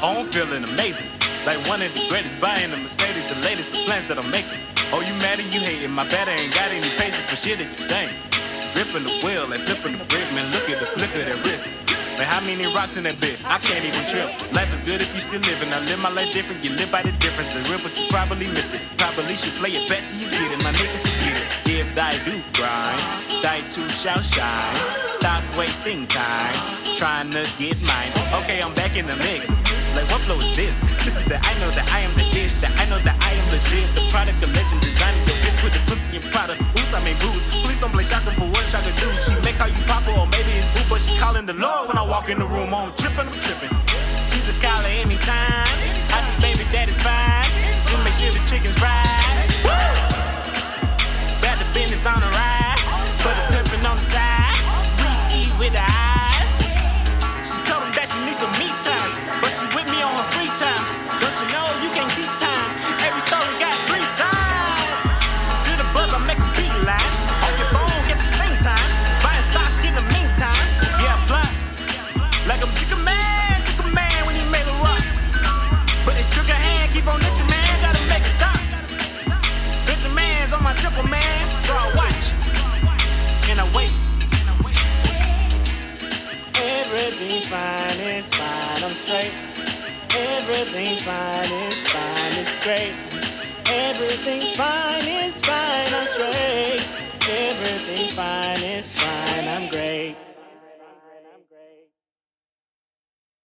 I'm feeling amazing. Like one of the greatest, buying a Mercedes, the latest of plans that I'm making. Oh, you mad and you hating? My bad, I ain't got any patience for shit that you saying. Gripping the wheel and flipping the brick, man. Look at the flick of that wrist. Man, how many rocks in that bit? I can't even trip. Life is good if you still living. I live my life different. You live by the difference. The real, but you probably missed it. Probably should play it back till you get it. My nigga. If I do grind, die too shall shine. Stop wasting time trying to get mine. Okay, I'm back in the mix. Like, what flow is this? This is the I know that I am the dish. That I know that I am legit. The product of legend designing your bitch with the pussy and product. Oops, I made booze. Please don't play shotgun for what Shaka do. She make how you pop or maybe it's boo, but she calling the Lord when I walk in the room. I'm tripping, I'm tripping. She's a caller Everything's fine, it's fine, I'm straight. Everything's fine, it's fine, it's great. Everything's fine, it's fine, I'm straight. Everything's fine, it's.